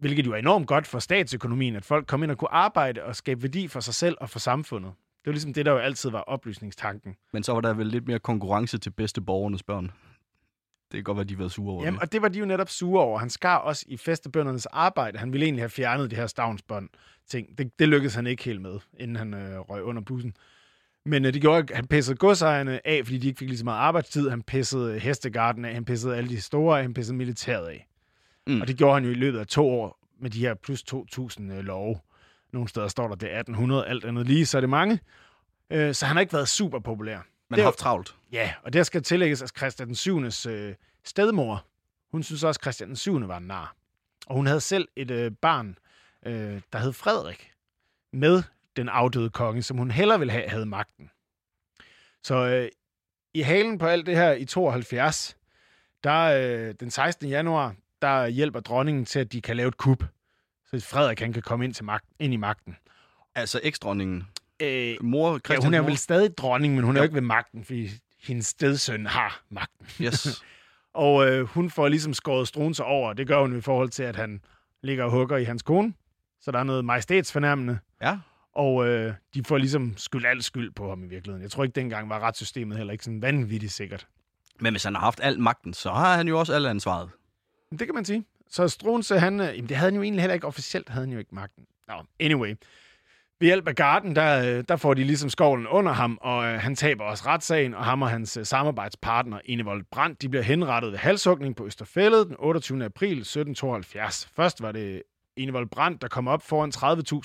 hvilket jo er enormt godt for statsøkonomien, at folk kom ind og kunne arbejde og skabe værdi for sig selv og for samfundet. Det var ligesom det, der jo altid var oplysningstanken. Men så var der vel lidt mere konkurrence til bedste borgernes børn. Det kan godt være, de har været sure over Jamen, det. og det var de jo netop sure over. Han skar også i festebøndernes arbejde. Han ville egentlig have fjernet det her stavnsbånd ting. Det, det lykkedes han ikke helt med, inden han øh, røg under bussen. Men øh, det gjorde, at han pissede godsejerne af, fordi de ikke fik lige så meget arbejdstid. Han pissede hestegarden af, han pissede alle de store af, han pissede militæret af. Mm. Mm. Og det gjorde han jo i løbet af to år med de her plus 2.000 øh, love. Nogle steder står der, det er 1800, alt andet lige, så er det mange. Øh, så han har ikke været super populær. Man har haft travlt. Ja, og der skal tillægges, at Christian den 7. Øh, stedmor, hun synes også, at Christian den 7. var en nar. Og hun havde selv et øh, barn, øh, der hed Frederik, med den afdøde konge, som hun hellere ville have havde magten. Så øh, i halen på alt det her i 72, der øh, den 16. januar, der hjælper dronningen til, at de kan lave et kup, så Frederik han kan komme ind, til magt, ind i magten. Altså eksdronningen. Øh, Mor, ja, Christian hun er mor. vel stadig dronning, men hun er Jo. ikke ved magten, fordi hendes stedsøn har magten. Yes. *laughs* Og øh, hun får ligesom skåret Struense over. Det gør hun i forhold til, at han ligger og hugger i hans kone. Så der er noget majestætsfornærmende. Ja. Og øh, de får ligesom skyld al skyld på ham i virkeligheden. Jeg tror ikke, dengang var retssystemet heller ikke sådan vanvittigt sikkert. Men hvis han har haft al magten, så har han jo også alt ansvaret. Det kan man sige. Så Struense, han, øh, jamen det havde han jo egentlig heller ikke officielt, havde han jo ikke magten. Nå, anyway. Ved hjælp af garden, der, øh, der får de ligesom skovlen under ham, og øh, han taber også retssagen, og ham og hans øh, samarbejdspartner, Enevold Brandt, de bliver henrettet ved halshugning på Østerfællet den 28. april 1772. Først var det Enevold Brandt, der kom op foran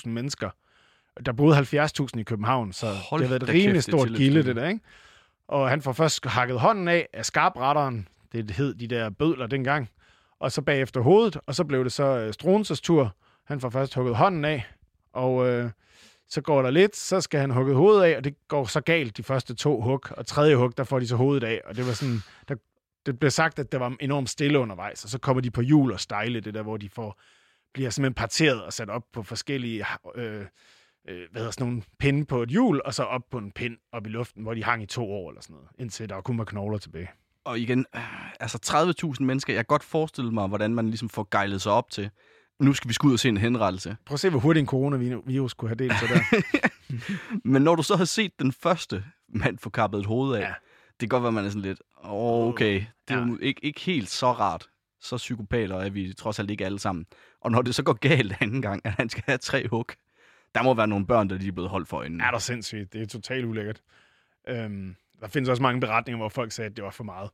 30.000 mennesker. Der boede 70.000 i København, så Hold det har været et rimelig kæft, stort gilde, det der, ikke? Og han får først hakket hånden af af skarpretteren, det hed de der bødler dengang, og så bagefter hovedet, og så blev det så øh, Struenses tur. Han får først hugget hånden af, og øh, så går der lidt, så skal han hugge hovedet af, og det går så galt de første to hug, og tredje hug, der får de så hovedet af, og det var sådan, der, det blev sagt, at der var enormt stille undervejs, og så kommer de på hjul og stejle, det der, hvor de får, bliver simpelthen parteret og sat op på forskellige øh, øh, hvad hedder sådan nogle pinde på et hjul, og så op på en pind op i luften, hvor de hang i to år eller sådan noget, indtil der kun var knogler tilbage. Og igen, øh, altså 30.000 mennesker, jeg kan godt forestille mig, hvordan man ligesom får gejlet sig op til. Nu skal vi skulle ud og se en henrettelse. Prøv at se, hvor hurtigt en coronavirus kunne have delt sig der. *laughs* Men når du så har set den første mand få kappet et hoved af, ja. Ja. det kan godt være, man er sådan lidt, oh, okay, det er Ja. jo ikke, ikke helt så rart. Så psykopater er vi trods alt ikke alle sammen. Og når det så går galt anden gang, at han skal have tre hug, der må være nogle børn, der lige er blevet holdt for øjnene. er der sindssygt. Det er totalt ulækkert. Øhm, der findes også mange beretninger, hvor folk sagde, at det var for meget.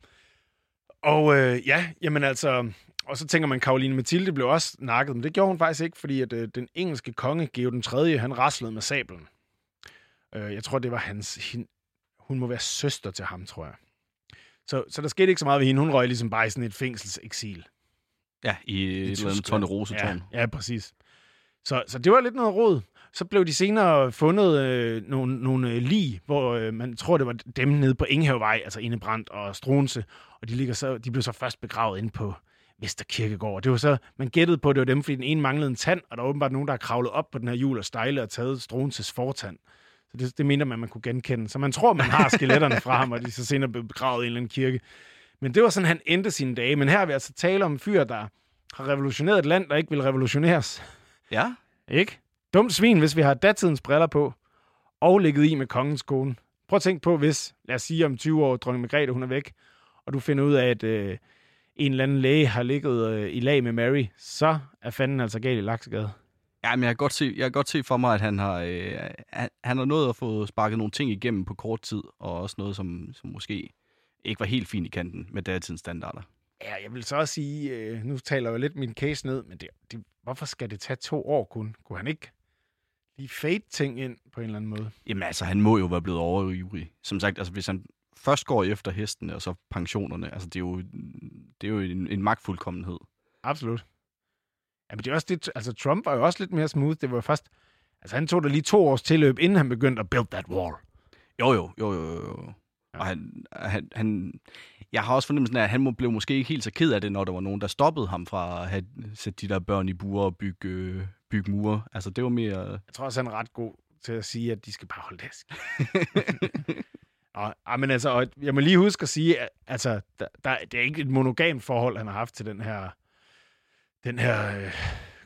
Og øh, ja, jamen altså... Og så tænker man, Karoline Mathilde blev også nakket, men det gjorde hun faktisk ikke, fordi at, øh, den engelske konge, Geo den 3., han raslede med sablen. Øh, jeg tror, det var hans... Hin, hun må være søster til ham, tror jeg. Så, så der skete ikke så meget ved hende. Hun røg ligesom bare i sådan et fængselseksil. Ja, i, et eller andet tonne rosetårn. Ja, ja, præcis. Så, så det var lidt noget råd. Så blev de senere fundet øh, nogle, nogle øh, lig, hvor øh, man tror, det var dem nede på Ingehavevej, altså Indebrandt og Struense, og de, ligger så, de blev så først begravet inde på Vesterkirkegård. Det var så, man gættede på, at det var dem, fordi den ene manglede en tand, og der var åbenbart nogen, der har kravlet op på den her hjul og stejle og taget Struenses fortand. Så det, det mener man, man kunne genkende. Så man tror, man har *laughs* skeletterne fra ham, og de så senere blev begravet i en eller anden kirke. Men det var sådan, han endte sine dage. Men her er vi altså tale om en fyr, der har revolutioneret et land, der ikke vil revolutioneres. Ja, Ikke? Dumt svin, hvis vi har datidens briller på, og ligget i med kongens kone. Prøv at tænke på, hvis, lad os sige om 20 år, dronning Margrethe, hun er væk, og du finder ud af, at øh, en eller anden læge har ligget øh, i lag med Mary, så er fanden altså galt i laksegade. Ja, men jeg kan godt se, jeg kan godt se for mig, at han har, øh, han, han har nået at få sparket nogle ting igennem på kort tid, og også noget, som, som måske ikke var helt fint i kanten med datidens standarder. Ja, jeg vil så også sige, øh, nu taler jeg lidt min case ned, men det, det, hvorfor skal det tage to år kun? Kunne han ikke lige fade ting ind på en eller anden måde? Jamen altså, han må jo være blevet overivrig. Som sagt, altså hvis han først går efter hestene, og så pensionerne, altså det er jo, det er jo en, en magtfuldkommenhed. Absolut. Ja, men det er også det, altså Trump var jo også lidt mere smooth. Det var først, altså han tog da lige to års tilløb, inden han begyndte at build that wall. Jo, jo, jo, jo, jo. Ja. Og han, han, han, jeg har også fornemmelsen af, at han må, blev måske ikke helt så ked af det, når der var nogen, der stoppede ham fra at have, sætte de der børn i buer og bygge, øh, bygge mure. Altså, det var mere... Jeg tror også, han er ret god til at sige, at de skal bare holde deres. *laughs* og, ja, men altså, og jeg må lige huske at sige, at altså, der, der, det er ikke et monogamt forhold, han har haft til den her, den her øh,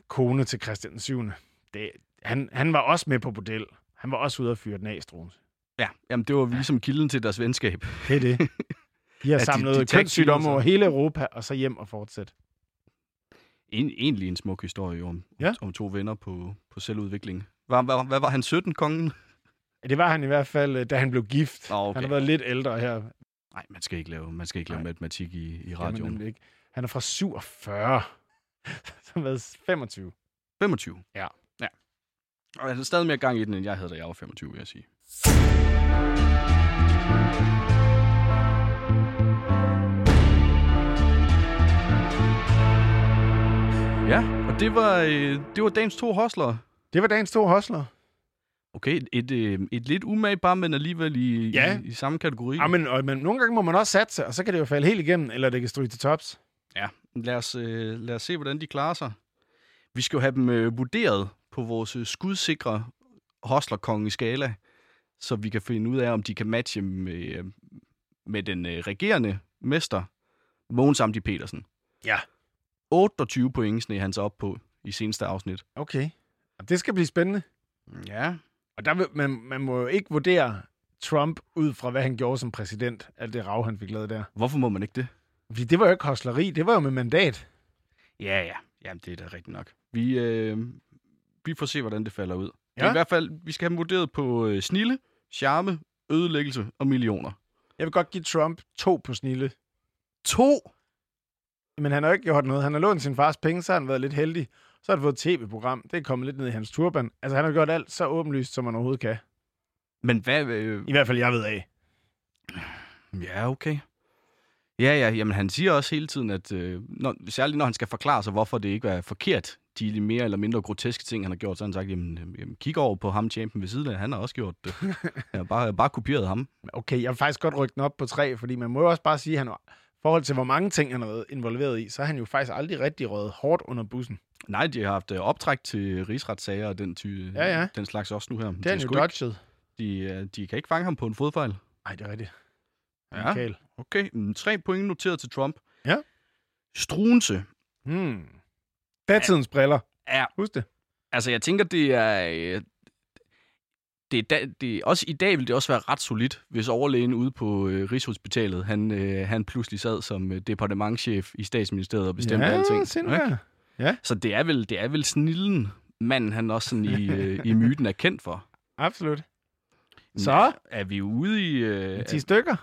kone til Christian den 7. Det, han, han var også med på bordel. Han var også ude at fyre den af, Struens. Ja, jamen det var ligesom kilden til deres venskab. Det er det. De har samlet de de, kønssygdomme over hele Europa, og så hjem og fortsætte. En, egentlig en smuk historie om, Ja. om to venner på, på selvudvikling. Hvad, hvad, hvad var han 17, kongen? Det var han i hvert fald, øh, da han blev gift. Nå, okay. Han har været lidt ældre her. Nej, man skal ikke lave, man skal ikke lave Nej. matematik i, i radioen. ikke. Han er fra 47. Så har været 25. 25. Ja. ja. Og han er stadig mere gang i den, end jeg havde, da jeg var 25, vil jeg sige. Ja, og det var, øh, det var dagens to hostlere. Det var dagens to hostler. Okay, et, øh, et lidt umagbar, men alligevel i, Ja. i, i samme kategori. Ja, men, og, men nogle gange må man også satse, og så kan det jo falde helt igennem, eller det kan stryge til tops. Ja, lad os, øh, lad os se, hvordan de klarer sig. Vi skal jo have dem øh, vurderet på vores øh, skudsikre hostlerkonge skala, så vi kan finde ud af, om de kan matche med, med den øh, regerende mester, Mogens Amdi Petersen. Ja. 28 point sneg han sig op på i seneste afsnit. Okay. Og det skal blive spændende. Ja. Og der vil, man, man må jo ikke vurdere Trump ud fra, hvad han gjorde som præsident, alt det rav, han fik lavet der. Hvorfor må man ikke det? Fordi det var jo ikke hostleri, det var jo med mandat. Ja, ja. Jamen, det er da rigtigt nok. Vi, øh, vi får se, hvordan det falder ud. Ja. Ja. I hvert fald, vi skal have dem vurderet på øh, snille, charme, ødelæggelse og millioner. Jeg vil godt give Trump to på snille. To! Men han har ikke gjort noget. Han har lånt sin fars penge, så har han været lidt heldig. Så har han fået et tv-program. Det er kommet lidt ned i hans turban. Altså, han har gjort alt så åbenlyst, som man overhovedet kan. Men hvad... Øh, I hvert fald, jeg ved af. ja, okay. Ja, ja, jamen han siger også hele tiden, at øh, når, særligt når han skal forklare sig, hvorfor det ikke er forkert, de mere eller mindre groteske ting, han har gjort, så har han sagt, jamen, øh, jamen kig over på ham, champion ved siden af, han har også gjort det. *laughs* Jeg har bare, bare kopieret ham. Okay, jeg vil faktisk godt rykke den op på tre, fordi man må jo også bare sige, at han, i forhold til hvor mange ting, han har været involveret i, så har han jo faktisk aldrig rigtig røget hårdt under bussen. Nej, de har haft øh, optræk til rigsretssager og den, ty, Ja, ja. den slags også nu her. Det er han jo ikke, dodget. de, øh, de kan ikke fange ham på en fodfejl. Nej, det er rigtigt. Ja. Michael. Okay, mm, tre point noteret til Trump. Ja. Struense. Hmm. Datidens briller. Ja, Husk det. Altså, jeg tænker, det er... øh, Det er, da, det også i dag vil det også være ret solidt, hvis overlægen ude på øh, Rigshospitalet, han, øh, han pludselig sad som øh, departementchef i statsministeriet og bestemte ja, alting. sind ikke? der. Så det er vel, det er vel snillen, manden han også sådan i, øh, i myten er kendt for. *laughs* Absolut. Så? Er vi ude i... Øh, 10 stykker.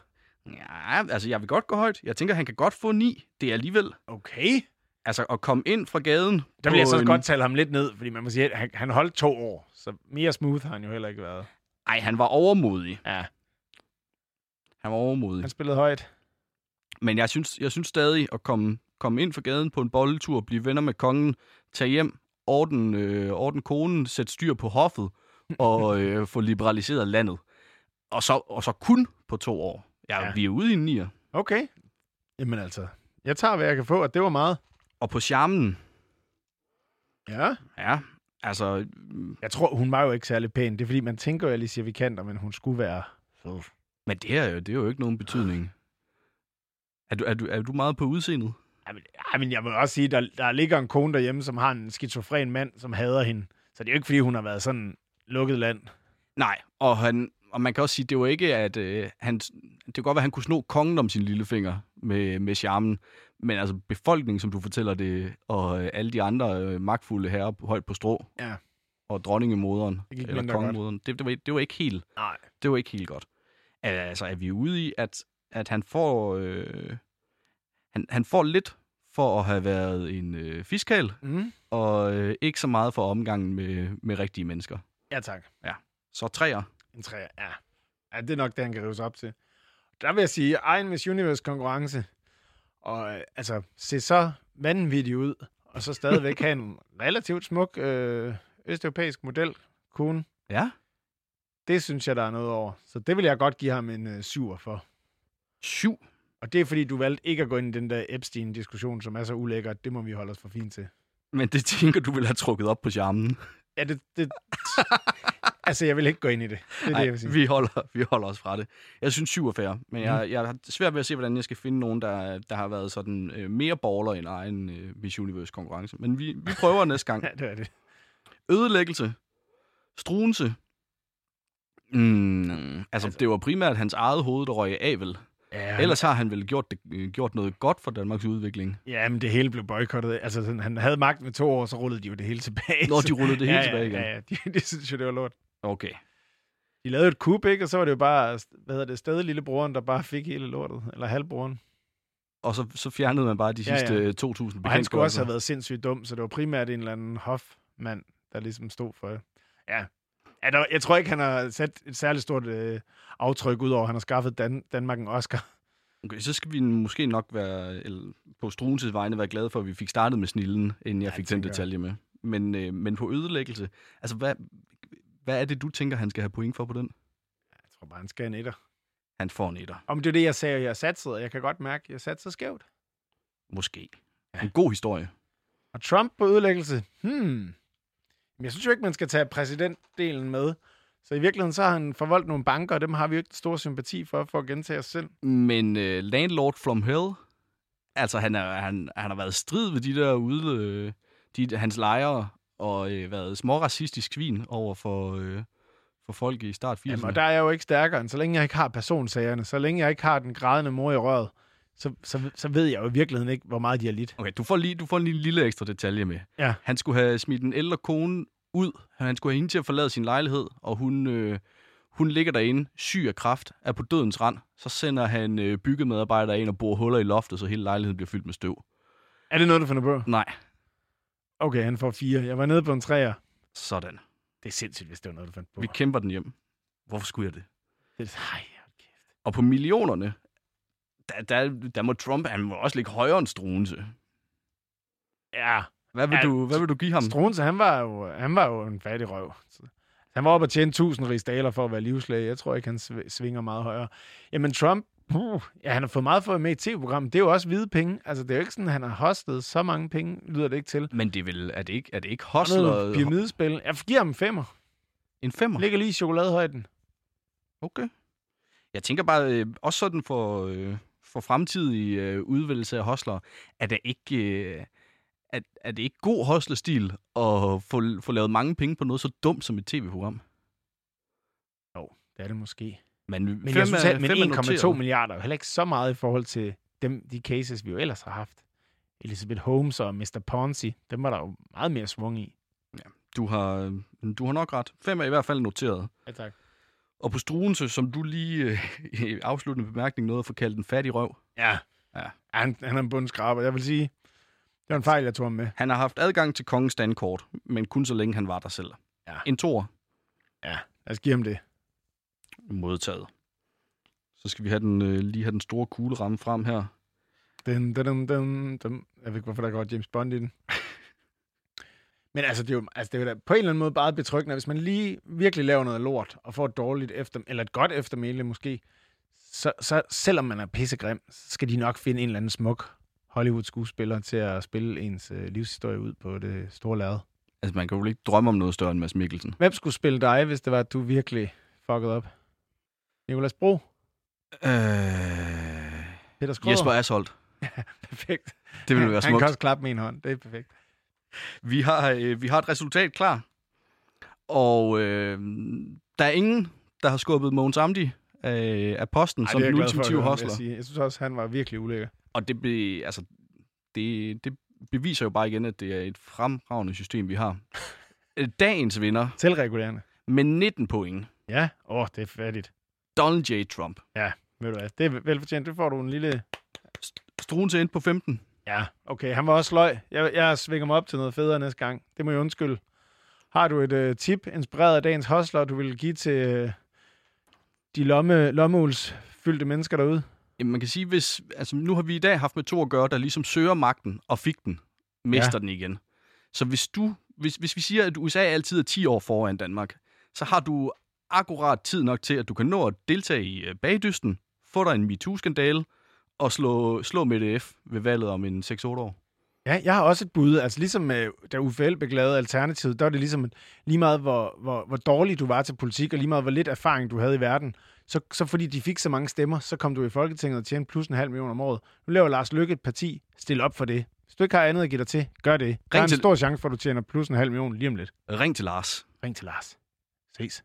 Ja, altså jeg vil godt gå højt. Jeg tænker, han kan godt få ni. Det er alligevel... Okay. Altså at komme ind fra gaden... Der vil jeg så en- godt tale ham lidt ned, fordi man må sige, at han, han holdt to år. Så mere smooth har han jo heller ikke været. Ej, han var overmodig. Ja. Han var overmodig. Han spillede højt. Men jeg synes, jeg synes stadig at komme, komme ind fra gaden på en bolletur, blive venner med kongen, tage hjem, orden, øh, orden konen, sætte styr på hoffet og *laughs* øh, få liberaliseret landet. Og så, og så kun på to år. Ja, Ja. Vi er ude i en nier. Okay. Jamen altså, jeg tager, hvad jeg kan få, og det var meget. Og på charmen, Ja. ja, altså, mm, Jeg tror, hun var jo ikke særlig pæn. Det er fordi, man tænker jo, at Alicia Vikander, men hun skulle være... fed. men det er jo, det er jo ikke nogen betydning. Er du, er, du, er du meget på udseendet? Jamen, jamen, jeg vil også sige, der, der ligger en kone derhjemme, som har en skizofren mand, som hader hende. Så det er jo ikke, fordi hun har været sådan lukket land. Nej, og, han, og man kan også sige, det var ikke, at øh, han, det kan godt være, at han kunne sno kongen om sin lille finger med, med charmen, men altså befolkningen, som du fortæller det, og øh, alle de andre øh, magtfulde herrer højt på strå, Ja. og dronningemoderen, eller kongemoderen, det, det, var, det var ikke helt, Nej. det var ikke helt godt. Altså, er vi ude i, at, at han får, øh, han, han får lidt for at have været en øh, fiskal, Mm. og øh, ikke så meget for omgangen med, med rigtige mennesker. Ja, tak. Så træer. En træer, ja. ja. det er nok det, han kan rive sig op til. Der vil jeg sige, egen Miss Universe-konkurrence, og øh, altså, se så vanvittig ud, og så stadigvæk have en *laughs* relativt smuk øh, østeuropæisk model, kone. Ja. Det synes jeg, der er noget over. Så det vil jeg godt give ham en øh, syver for. Syv. Og det er, fordi du valgte ikke at gå ind i den der Epstein-diskussion, som er så ulækker. Det må vi holde os for fint til. Men det tænker du vil have trukket op på charmen. Ja, det... det *laughs* altså, jeg vil ikke gå ind i det. Det er det, jeg vil sige. vi holder, vi holder os fra det. Jeg synes syv er fair, men jeg, jeg har svært ved at se, hvordan jeg skal finde nogen, der, der har været sådan øh, mere baller end egen øh, Miss Universe konkurrence. Men vi, vi prøver næste gang. *laughs* Ja, det er det. Ødelæggelse. Struense. Mm, altså, det var primært hans eget hoved, der røg af, vel? Ja, Ellers har han vel gjort, det, øh, gjort noget godt for Danmarks udvikling. Ja, men det hele blev boykottet. Altså, sådan, han havde magten med to år, så rullede de jo det hele tilbage. Nå, de rullede det *laughs* hele ja, tilbage igen. Ja, ja, de, de synes jo, det var lort. Okay. De lavede et kup, ikke? Og så var det jo bare, hvad hedder det, stadig lillebroren, der bare fik hele lortet. Eller halvbroren. Og så, så fjernede man bare de Ja, sidste ja. ja, 2.000 Og han skulle også bekendtgørelser. have været sindssygt dum, så det var primært en eller anden hofmand, der ligesom stod for det. Ja. ja der, jeg tror ikke, han har sat et særligt stort øh, aftryk, udover at han har skaffet Dan- Danmark en Oscar. Okay, så skal vi måske nok være, eller på Struenses vegne være glade for, at vi fik startet med snillen, inden jeg Ja, fik den detalje med. Men, øh, men på ødelæggelse, altså hvad, hvad er det, du tænker, han skal have point for på den? Jeg tror bare, han skal have en etter. Han får en etter. Om det er det, jeg sagde, jeg satsede, og jeg kan godt mærke, at jeg satsede skævt. Måske. En god historie. Og Trump på ødelæggelse? Hmm. Men jeg synes jo ikke, man skal tage præsidentdelen med. Så i virkeligheden, så har han forvoldt nogle banker, og dem har vi jo ikke stor sympati for, for at gentage os selv. Men øh, Landlord from Hell, altså han, er, han, han har været i strid ved de der ude, øh, de, hans lejre, og øh, været småracistisk svin over for, øh, for folk i start 80'erne. Jamen, og der er jeg jo ikke stærkere, end så længe jeg ikke har personsagerne, så længe jeg ikke har den grædende mor i røret, så, så, så ved jeg jo i virkeligheden ikke, hvor meget de har lidt. Okay, du får, lige, du får en lille, lille ekstra detalje med. Ja. Han skulle have smidt en ældre kone ud. Han skulle have hende til at forlade sin lejlighed, og hun, øh, hun ligger derinde, syg af kraft, er på dødens rand. Så sender han øh, byggemedarbejdere ind og borer huller i loftet, så hele lejligheden bliver fyldt med støv. Er det noget, du finder på? Nej, Okay, han får fire. Jeg var nede på en træer. sådan. Det er sindssygt, hvis det var noget, du fandt på. Vi kæmper den hjem. Hvorfor skulle jeg det? Det, ej, hold kæft. Og på millionerne, der, der, der må Trump, han må også ligge højere end Struense. Ja, Hvad vil, Ja, du, hvad vil du give ham? Struense, han var jo, han var jo en fattig røv. Så, han var oppe og tjene 1000 rigsdaler for at være livslæge. Jeg tror ikke, han sv- svinger meget højere. Jamen Trump, puh, ja, han har fået meget for med i tv-program. Det er jo også hvide penge. Altså, det er jo ikke sådan, at han har hostet så mange penge, lyder det ikke til. Men det er, vel, er, det ikke, er det ikke hostler? pyramidespil. Jeg giver ham en femmer. En femmer? Ligger lige i chokoladehøjden. Okay. Jeg tænker bare, øh, også sådan for, øh, for fremtidig øh, udvælgelse af hostler, er det ikke, øh, er, er det ikke god hostlestil at få, få lavet mange penge på noget så dumt som et tv-program? Det er det måske. Men, Men fem jeg synes, at men fem er 1,2 noteret. milliarder er jo heller ikke så meget i forhold til dem, de cases, vi jo ellers har haft. Elizabeth Holmes og Mr. Ponzi, dem var der jo meget mere svung i. Du har, du har nok ret. Fem er i hvert fald noteret. Ja, tak. Og på Struense, som du lige øh, i afsluttende bemærkning nåede at få kaldt en fattig røv. Ja. Ja. Han, han er en bundskraber. Jeg vil sige, det var en fejl, jeg tog ham med. Han har haft adgang til kongens standkort, men kun så længe han var der selv. Ja. En tor Lad os give ham det. Modtaget. Så skal vi have den, øh, lige have den store kugleramme frem her. Den, den, den, den, den. Jeg ved ikke, hvorfor der går James Bond i den. *laughs* Men altså, det er jo altså, det er jo da på en eller anden måde bare betryggende, hvis man lige virkelig laver noget lort, og får et dårligt efter, eller et godt eftermæle måske, så, så selvom man er pissegrim, så skal de nok finde en eller anden smuk Hollywood-skuespiller til at spille ens øh, livshistorie ud på det store lærred. Altså, man kan jo ikke drømme om noget større end Mads Mikkelsen. Hvem skulle spille dig, hvis det var, at du virkelig fuckede op? Nicolas Bro? Øh... Peter Skråder? Jesper Asholdt. *laughs* Perfekt. Det ville være Han smukt. kan også klappe med en hånd. Det er perfekt. Vi har, øh, vi har et resultat klar. Og øh, der er ingen, der har skubbet Mogens Amdi af, af posten Ej, som den ultimative hostler. Jeg, sige. jeg synes også, han var virkelig ulækker. Og det, be, altså, det, det beviser jo bare igen, at det er et fremragende system, vi har. *laughs* Øh, Dagens vinder Selvregulerende. med 19 point. Ja, åh, oh, det er fattigt. Donald J. Trump. Ved du hvad, det er velfortjent. Det får du en lille... Struense ind på 15. Ja, okay, han var også løg. Jeg, jeg svinger mig op til noget federe næste gang. Det må jeg undskylde. Har du et uh, tip, inspireret af dagens hostler, du vil give til uh, de lomme, lommeuls fyldte mennesker derude? Jamen, man kan sige, hvis, altså, nu har vi i dag haft med to at gøre, der ligesom søger magten og fik den, mister Ja. den igen. Så hvis du, hvis, hvis vi siger, at USA altid er 10 år foran Danmark, så har du akkurat tid nok til, at du kan nå at deltage i øh, bagdysten, få dig en MeToo-skandale og slå, slå Mette F. ved valget om en 6-8 år. Ja, jeg har også et bud. Altså ligesom øh, da Uffe Elbæk lavede Alternativet, der var det ligesom lige meget, hvor, hvor, hvor dårlig du var til politik, og lige meget, hvor lidt erfaring du havde i verden. Så, så fordi de fik så mange stemmer, så kom du i Folketinget og tjente plus en halv million om året. Nu laver Lars Lykke et parti. Stil op for det. Hvis du ikke har andet at give dig til, gør det. Der er en til- stor chance for, at du tjener plus en halv million lige om lidt. Ring til Lars. Ring til Lars. Ses.